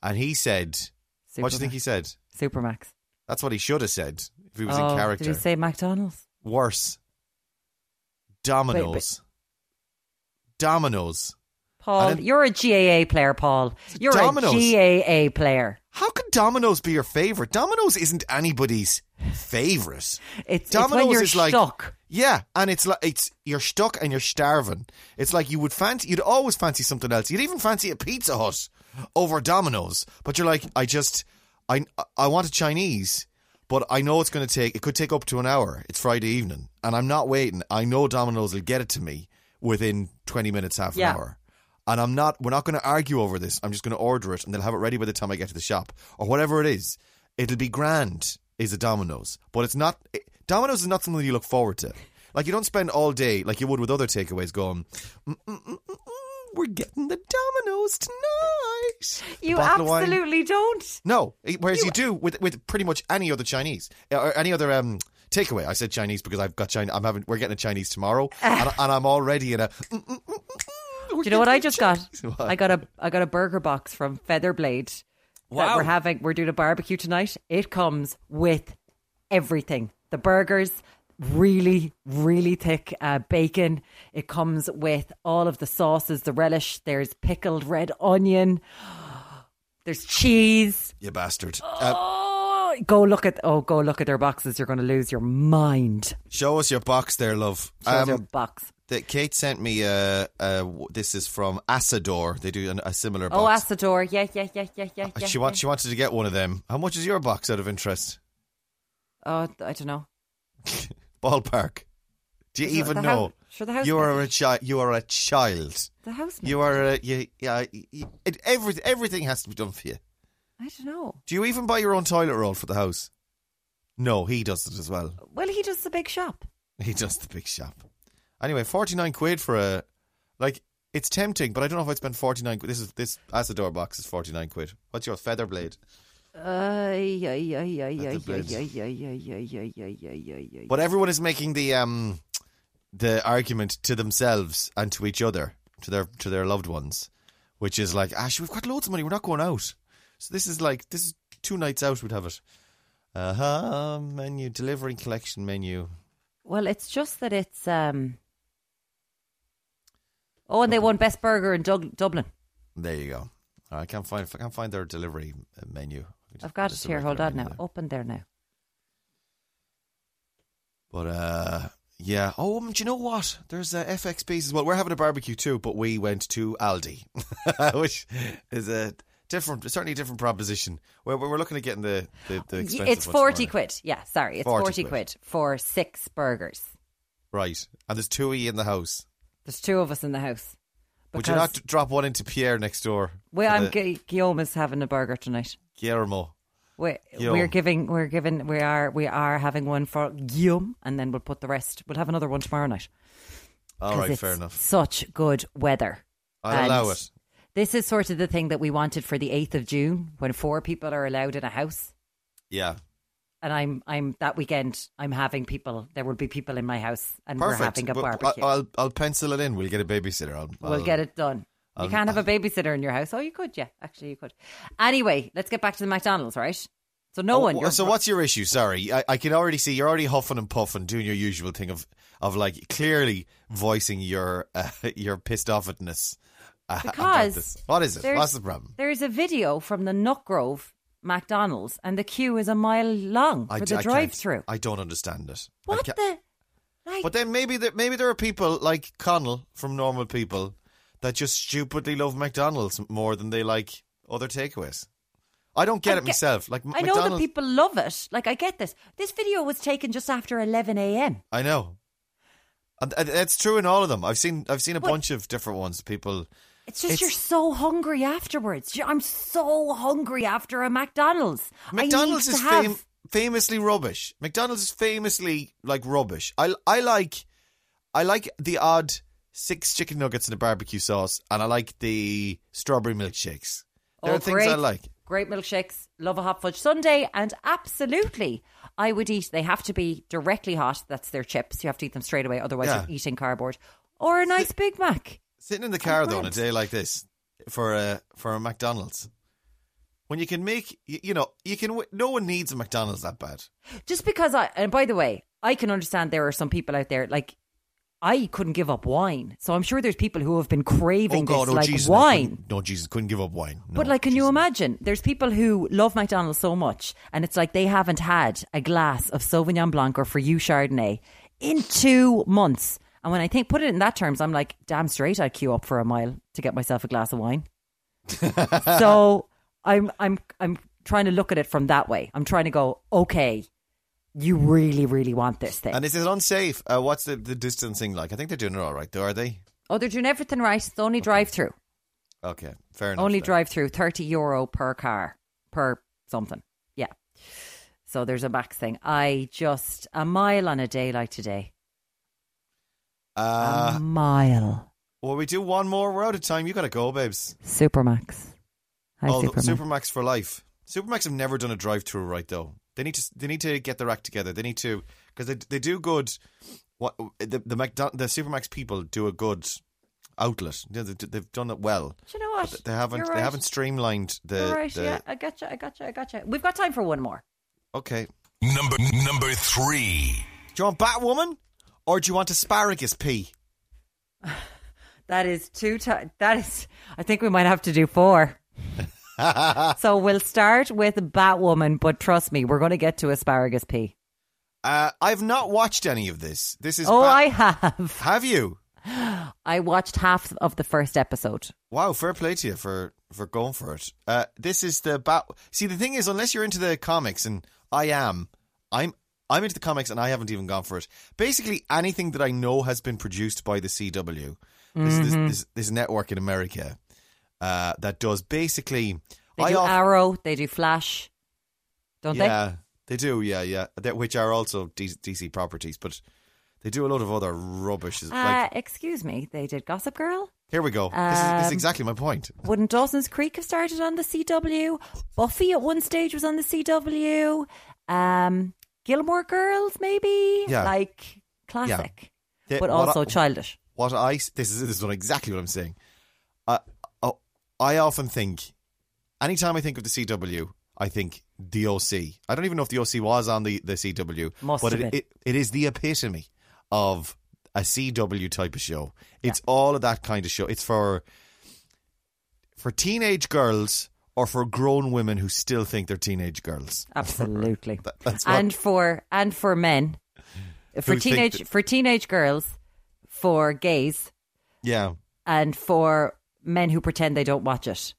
and he said, "What do you think he said?" Supermac's. That's what he should have said if he was oh, in character. Did he say McDonald's? Worse. Domino's. Domino's. Paul, then- you're a GAA player, Paul. You're Domino's. a GAA player. How could Domino's be your favorite? Domino's isn't anybody's favorite. It's, it's Domino's when you're is like stuck. Yeah, and it's like it's you're stuck and you're starving. It's like you would fancy you'd always fancy something else. You'd even fancy a Pizza Hut over Domino's, but you're like, I just I I want a Chinese, but I know it's going to take it could take up to an hour. It's Friday evening, and I'm not waiting. I know Domino's will get it to me within 20 minutes, half an Yeah. hour. And I'm not. We're not going to argue over this. I'm just going to order it, and they'll have it ready by the time I get to the shop, or whatever it is. It'll be grand. Is a Domino's, but it's not. It, Domino's is not something you look forward to. Like you don't spend all day like you would with other takeaways going. "Mm, mm, mm, We're getting the Domino's tonight. You Bottle of wine. absolutely don't. No, whereas you, do with with pretty much any other Chinese uh, or any other um, takeaway. I said Chinese because I've got China. I'm having. We're getting a Chinese tomorrow, and, and I'm already in a. Do you know what I just got? What? I got a I got a burger box from Featherblade. That Wow. we're having we're doing a barbecue tonight. It comes with everything. The burgers, really, really thick uh, bacon. It comes with all of the sauces, the relish. There's pickled red onion. There's cheese. you bastard. Uh, Oh, go look at oh, go look at their boxes. You're going to lose your mind. show us your box there, love. Show us Um, your box. The, Kate sent me. Uh, uh, this is from Asador. They do an, a similar Oh. Asador. Yeah, yeah, yeah, yeah, yeah. yeah she wants. She wanted to get one of them. How much is your box out of interest? Oh, I don't know. Ballpark. Do you even know? hou- sure, the house you are a child. You are a child. The house. You are a. You, yeah. You, it, every, everything has to be done for you. I don't know. Do you even buy your own toilet roll for the house? No, he does it as well. Well, he does the big shop. He does the big shop. Anyway, 49 quid for a. Like, it's tempting, but I don't know if I'd spend 49 quid. This is this door box is 49 quid. What's your Featherblade? But everyone is making the um the argument to themselves and to each other, to their to their loved ones, which is like, Ash, we've got loads of money, we're not going out. So this is like this is two nights out we'd have it. Uh huh menu, delivery collection menu. Well, it's just that it's um Oh, and they won best burger in Dug- Dublin. There you go. I can't find I can't find their delivery uh, menu. I've got it Just here. Hold on now. there. Open there now. But uh, yeah. Oh, um, do you know what? There's uh, FXBs as well. We're having a barbecue too, but we went to Aldi, which is a different, certainly a different proposition. We're, we're looking at getting the the, the expensive It's forty quid. Yeah, sorry, it's 40 forty, quid. quid. for six burgers. right? And there's two of you in the house. There's two of us in the house. Would you not drop one into Pierre next door? Well, I'm the- Guillaume is having a burger tonight. Guillermo. We, Guillaume. we're giving, we're giving, we are, we are having one for Guillaume, and then we'll put the rest. We'll have another one tomorrow night. All right, fair enough. Such good weather. I'll And allow it. This is sort of the thing that we wanted for the eighth of June, when four people are allowed in a house. Yeah. And I'm, I'm that weekend. I'm having people. There will be people in my house, and Perfect. we're having a But barbecue. I'll I'll pencil it in. We'll get a babysitter. I'll, we'll I'll- get it done. You can't have a babysitter in your house. Oh, you could, yeah. Actually, you could. Anyway, let's get back to the McDonald's, right? So no Oh, one. so what's your issue? Sorry, I, I can already see you're already huffing and puffing, doing your usual thing of of like clearly voicing your uh, your pissed offness. uh, Because what is it? What's the problem? There's a video from the Nutgrove McDonald's, and the queue is a mile long I for d- the drive-through. I don't understand it. What the? Like, But then maybe there, maybe there are people like Connell from Normal People that just stupidly love McDonald's more than they like other takeaways. I don't get I it get- myself. Like I know that McDonald's, people love it. Like I get this. This video was taken just after 11 a.m. I know, and, and it's true in all of them. I've seen I've seen a What? bunch of different ones. People, It's just It's- you're so hungry afterwards. I'm so hungry after a McDonald's. McDonald's is fam- famously rubbish. McDonald's is famously like rubbish. I I like I like the odd six chicken nuggets in a barbecue sauce, and I like the strawberry milkshakes. There Oh, are things great. I like. Great milkshakes. Love a hot fudge sundae, and absolutely, I would eat. They have to be directly hot. That's their chips. You have to eat them straight away, otherwise Yeah. you're eating cardboard. Or a nice Big Mac. Sitting in the car though on a day like this for a for a McDonald's, when you can make you, you know you can no one needs a McDonald's that bad. Just because I, and by the way, I can understand there are some people out there like. I couldn't give up wine, so I'm sure there's people who have been craving oh God, this oh like Jesus, wine. couldn't- No, Jesus, couldn't give up wine. No, But like, can you imagine? There's people who love McDonald's so much, and it's like they haven't had a glass of Sauvignon Blanc or for you Chardonnay in two months. And when I think put it in that terms, I'm like, damn straight, I'd queue up for a mile to get myself a glass of wine. so I'm I'm I'm trying to look at it from that way. I'm trying to go, okay, you really really want this thing. And is it unsafe? Uh, what's the, the distancing like? I think they're doing it all right, though, are they? oh, they're doing everything right. It's only drive through. Okay, fair enough. Only drive through, 30 euro per car, per something. Yeah. So there's a max thing. I just, a mile on a day like today. Uh, a mile. well, we do one more. We're out of time. You got to go, babes. Supermac's. Hi, oh, Supermac's. Supermac's for life. Supermac's have never done a drive-through right though. They need to. They need to get their act together. They need to because they they do good. What the the McDon- the Supermac's people do a good outlet. You they, they've done it well. Do you know what? But they haven't. You're They haven't streamlined the. You're right. the yeah, I gotcha. I gotcha. I gotcha. We've got time for one more. Okay. Number number three. Do you want Batwoman or do you want asparagus pea? That is two times. That is, I think we might have to do four. so we'll start with Batwoman, but trust me, we're going to get to asparagus pea. Uh, I've not watched any of this. This is. Oh, Bat- I have. have you? I watched half of the first episode. Wow, fair play to you for for going for it. Uh, this is the bat. See, the thing is, unless you're into the comics, and I am, I'm I'm into the comics, and I haven't even gone for it. Basically, anything that I know has been produced by the CW, this this, Mm-hmm. this, this network in America, uh, that does basically. They I do off- Arrow, they do Flash, don't they? yeah, they do. Yeah, yeah, that, which are also D- DC properties, but they do a lot of other rubbish. they? Like, Uh, excuse me, they did Gossip Girl. here we go. this, is, this is um, exactly my point. Wouldn't Dawson's Creek have started on the CW? Buffy at one stage was on the CW. Um, Gilmore Girls, maybe. Yeah. like classic, Yeah, but also I- childish. what I this is this is what exactly what I'm saying. I I, I often think, anytime I think of the CW, I think the OC. I don't even know if the OC was on the the CW, Must but have it, been. it it is the epitome of a CW type of show. It's all of that kind of show. It's for for teenage girls or for grown women who still think they're teenage girls. Absolutely. That- and for and for men, for teenage that- for teenage girls, for gays, yeah. and for men who pretend they don't watch it.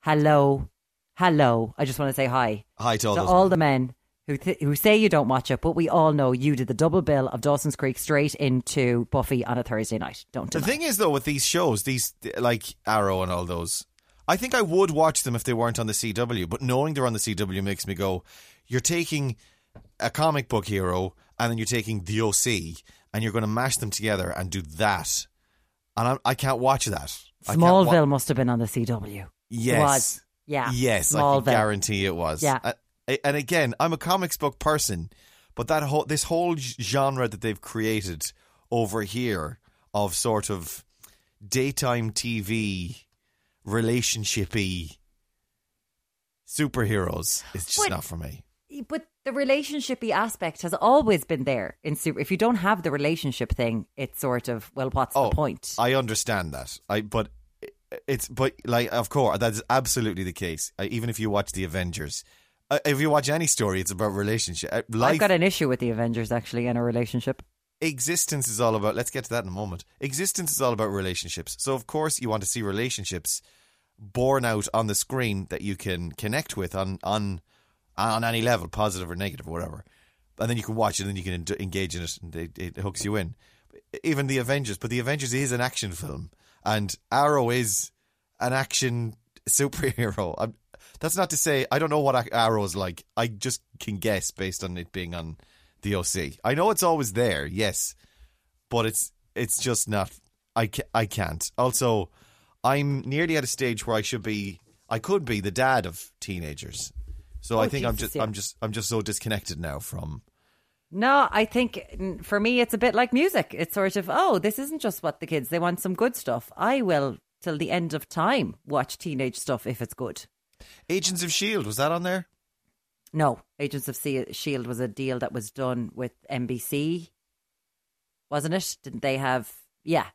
Hello, hello. I just want to say hi Hi to all to all the men who th- who say you don't watch it, but we all know you did the double bill of Dawson's Creek straight into Buffy on a Thursday night. Don't The thing is, though, with these shows, these like Arrow and all those, I think I would watch them if they weren't on the CW. But knowing they're on the CW makes me go, "You're taking a comic book hero, and then you're taking the OC, and you're going to mash them together and do that." And I, I can't watch that. I can't wa- Smallville must have been on the CW. Yes. Was. Yeah. Yes, I Smallville. can guarantee it was. Yeah. And again, I'm a comics book person, but that whole this whole genre that they've created over here of sort of daytime TV relationshipy superheroes is just But- not for me. But the relationshipy aspect has always been there in super. If you don't have the relationship thing, it's sort of well, what's the point? Oh, I understand that. I but it's but like of course that's absolutely the case. Uh, even if you watch the Avengers, uh, if you watch any story, it's about relationship. Uh, I've got an issue with the Avengers actually in a relationship. existence is all about. Let's get to that in a moment. Existence is all about relationships. So of course you want to see relationships born out on the screen that you can connect with on on on any level, positive or negative or whatever. And then you can watch it and you can en- engage in it and it, it hooks you in. Even the Avengers, but the Avengers is an action film and Arrow is an action superhero. I'm, that's not to say I don't know what Arrow is like. I just can guess based on it being on the OC. I know it's always there, yes, but it's it's just not. I ca- I can't. Also, I'm nearly at a stage where I should be. I could be the dad of teenagers. So I Oh, think I'm just yeah. I'm just I'm just so disconnected now from No, I think for me it's a bit like music. It's sort of oh, this isn't just what the kids they want some good stuff. I will till the end of time watch teenage stuff if it's good. Agents of Shield. Was that on there? No, Agents of Shield was a deal that was done with NBC, wasn't it? Didn't they have? Yeah,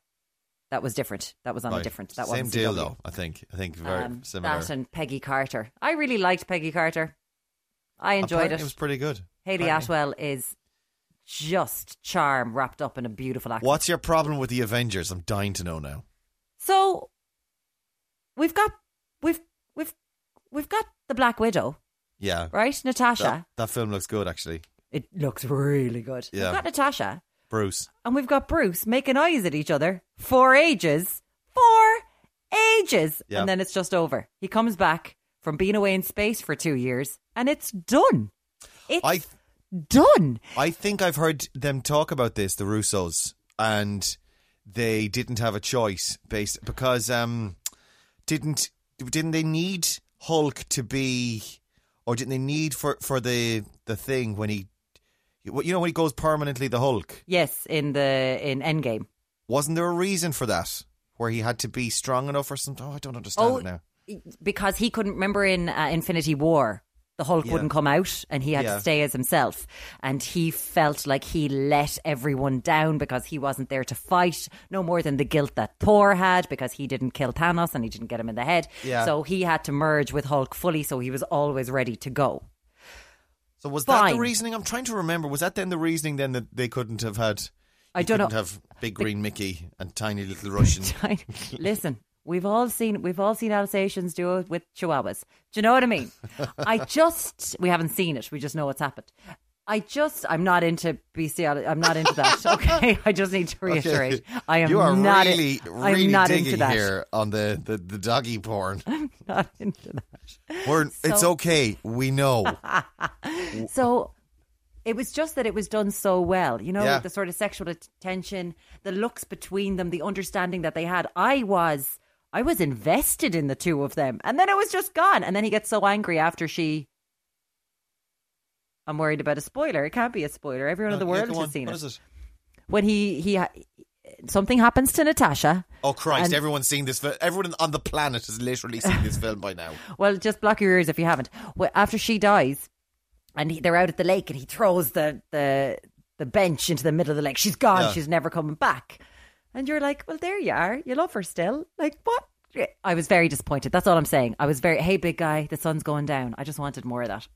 that was different. That was on a different. That same deal CW. though. I think I think very Um, similar. That and Peggy Carter. I really liked Peggy Carter. I enjoyed Apparently it. It was pretty good. Hayley apparently. Atwell is just charm wrapped up in a beautiful accent. What's your problem with the Avengers? I'm dying to know now. So we've got we've we've we've got the Black Widow, Yeah, right? Natasha. that, that film looks good actually. It looks really good. Yeah. We've got Natasha Bruce. and we've got Bruce making eyes at each other for ages. For ages. Yeah. And then it's just over. He comes back from being away in space for two years and it's done. It's I done. I think I've heard them talk about this, the Russos, and they didn't have a choice based because um didn't didn't they need Hulk to be or didn't they need for for the the thing when he you know when he goes permanently the Hulk Yes, in the in Endgame. wasn't there a reason for that where he had to be strong enough or something oh I don't understand Oh, it now because he couldn't remember in uh, Infinity War. The Hulk Yeah. wouldn't come out and he had Yeah. to stay as himself. And he felt like he let everyone down because he wasn't there to fight, no more than the guilt that Thor had because he didn't kill Thanos and he didn't get him in the head. Yeah. So he had to merge with Hulk fully, so he was always ready to go. So was that the reasoning I'm trying to remember was that then the reasoning then that they couldn't have had I don't know. have big green Mickey and tiny little Russian Listen, we've all seen we've all seen Alsatians do it with Chihuahuas. Do you know what I mean? I just we haven't seen it. We just know what's happened. I just I'm not into bestiality. I'm not into that. Okay, I just need to reiterate. I am you are not. really, in, really I'm not digging into that. here on the, the, the doggy porn. I'm Not into that. We're, it's okay. We know. So it was just that it was done so well. You know, Yeah. the sort of sexual tension, the looks between them, the understanding that they had. I was I was invested in the two of them. And then it was just gone. And then he gets so angry after she I'm worried about a spoiler. It can't be a spoiler. Everyone in the Uh, Yeah, world has seen What it. is it? When he he something happens to Natasha. Oh Christ! Everyone's seen this. Film. Everyone on the planet has literally seen this film by now. Well, just block your ears if you haven't. Well, after she dies, and he, they're out at the lake, and he throws the the the bench into the middle of the lake. She's gone. Yeah. She's never coming back. And you're like, well, there you are. You love her still. Like what? I was very disappointed. That's all I'm saying. I was very, hey, big guy, the sun's going down. I just wanted more of that.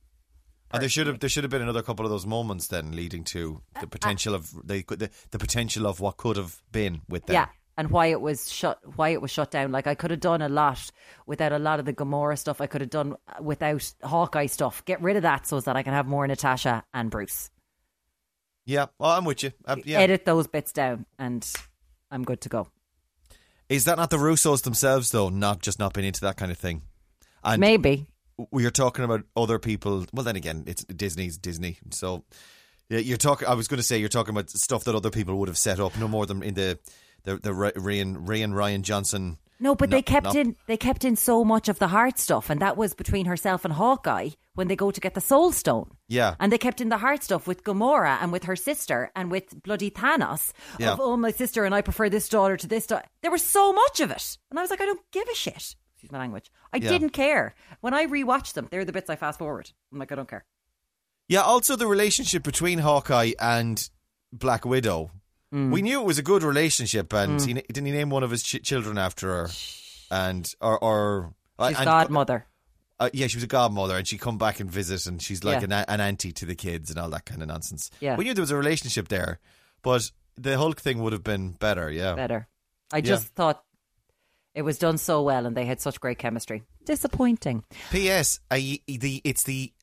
And there should have there should have been another couple of those moments then leading to Uh, the potential of they could the, the potential of what could have been with them. Yeah. And why it was shut, why it was shut down. Like I could have done a lot without a lot of the Gamora stuff. I could have done without Hawkeye stuff. Get rid of that so that I can have more Natasha and Bruce. Yeah. Well, I'm with you. Um, yeah. edit those bits down and I'm good to go. Is that not the Russos themselves though? Not just not being into that kind of thing. And Maybe. We are talking about other people. Well, then again, it's Disney's Disney. So yeah, you're talking. I was going to say you're talking about stuff that other people would have set up. No more than in the the the Ray and, Ray and Rian Johnson. No, but they kept no. in they kept in so much of the heart stuff and that was between herself and Hawkeye when they go to get the soul stone. Yeah. And they kept in the heart stuff with Gamora and with her sister and with bloody Thanos. Yeah. Of oh my sister and I prefer this daughter to this daughter. There was so much of it. And I was like, I don't give a shit. Excuse my language. I Yeah. didn't care. When I rewatched them, they're the bits I fast forward. I'm like, I don't care. Yeah, also the relationship between Hawkeye and Black Widow. Mm. We knew it was a good relationship, and he, didn't he name one of his ch- children after her? And or or uh, She's and- godmother. Uh, yeah, she was a godmother, and she come back and visit, and she's like Yeah. an, an auntie to the kids and all that kind of nonsense. Yeah. we knew there was a relationship there, but the Hulk thing would have been better. Yeah, Better. I just thought it was done so well, and they had such great chemistry. Disappointing. P.S. I, the it's the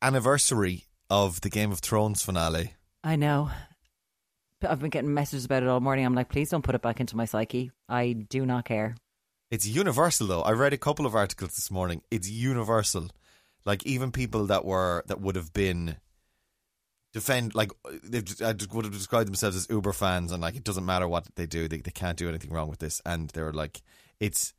anniversary of the Game of Thrones finale. I know. But I've been getting messages about it all morning. I'm like, please don't put it back into my psyche. I do not care. It's universal though. I read a couple of articles this morning. It's universal. Like even people that were that would have been defend like they would have described themselves as Uber fans and like it doesn't matter what they do, they they can't do anything wrong with this. And they were like, it's.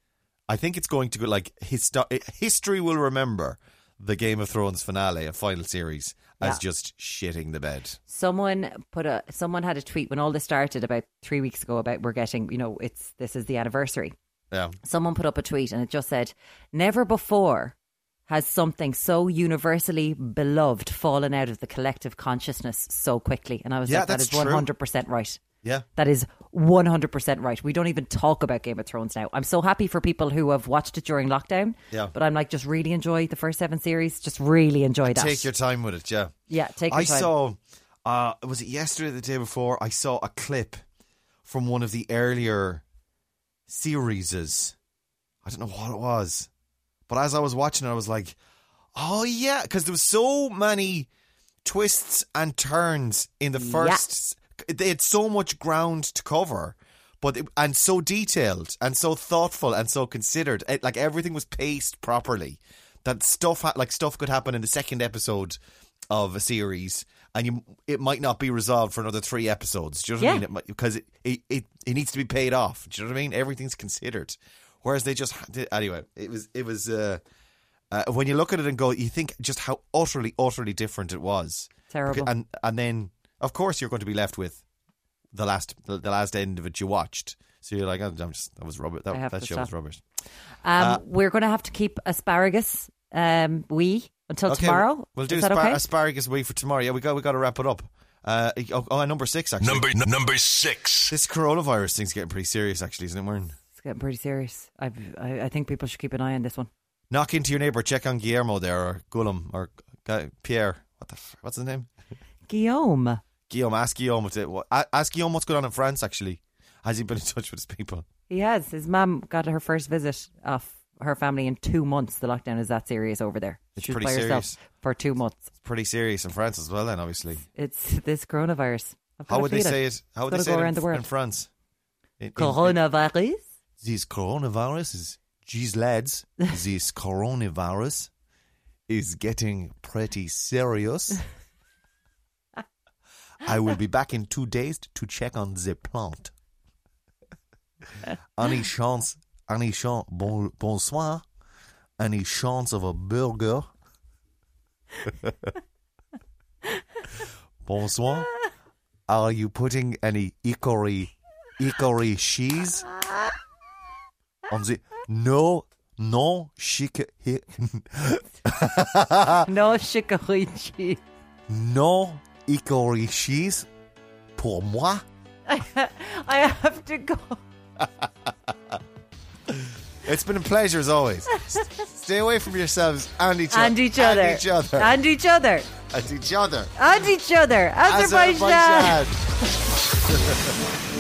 I think it's going to go like histo- history will remember the Game of Thrones finale, a final series, as just shitting the bed. Someone put a someone had a tweet when all this started about three weeks ago about we're getting you know it's this is the anniversary. Yeah, Someone put up a tweet and it just said, "Never before has something so universally beloved fallen out of the collective consciousness so quickly." And I was Yeah, like. One hundred percent right." Yeah. That is 100% right. We don't even talk about Game of Thrones now. I'm so happy for people who have watched it during lockdown. Yeah. But I'm like, just really enjoy the first seven series. Just really enjoy that. Take your time with it. Yeah. yeah, take your I time. saw, uh, was it yesterday or the day before? I saw a clip from one of the earlier series. I don't know what it was, but as I was watching it, I was like, "Oh yeah," because there was so many twists and turns in the first. They had so much ground to cover. But it, and so detailed and so thoughtful and so considered, it, like everything was paced properly. That stuff, ha- like stuff, could happen in the second episode of a series, and you it might not be resolved for another three episodes. Do you know what I mean? It because it, it it it needs to be paid off. Do you know what I mean? Everything's considered. Whereas they just anyway, it was it was uh, uh, when you look at it and go, you think just how utterly utterly different it was. Terrible. And and then of course you're going to be left with the last the, the last end of it you watched. So you're like, oh, I'm just that was rubbish. That, that to show was rubbish. um, uh, we're going to have to keep asparagus, um, we, until Okay, tomorrow. We'll do aspar- okay? asparagus week for tomorrow. Yeah, we got we got to wrap it up. Uh, oh, oh, number six actually. Number n- number six. This coronavirus thing's getting pretty serious, actually, isn't it, Warren? It's getting pretty serious. I've, I, I think people should keep an eye on this one. Knock into your neighbour, check on Guillermo there, or Guillaume, or Pierre. What the? F- what's his name? Guillaume. Guillaume. Ask Guillaume. What, what, ask Guillaume what's going on in France. Actually, has he been in touch with his people? He has. His mum got her first visit of her family in two months. The lockdown is that serious over there. It's she pretty by herself serious. for two months. It's pretty serious in France as well. Then, obviously, It's this coronavirus. How would they feeling. say it? How would It's they say it around in, the world. in France? In- in- Coronavirus? this coronavirus is, geez, lads, this coronavirus is getting pretty serious. I will be back in two days to check on the plant. Any chance, any chance, bon, bonsoir, any chance of a burger? bonsoir. Are you putting any hickory, hickory cheese on the no no chic no chicory cheese. no hickory cheese pour moi I have to go. it's been a pleasure as always S- stay away from yourselves and each, And each other. and each other And each other. and each other And each other. Azerbaijan. Azerbaijan.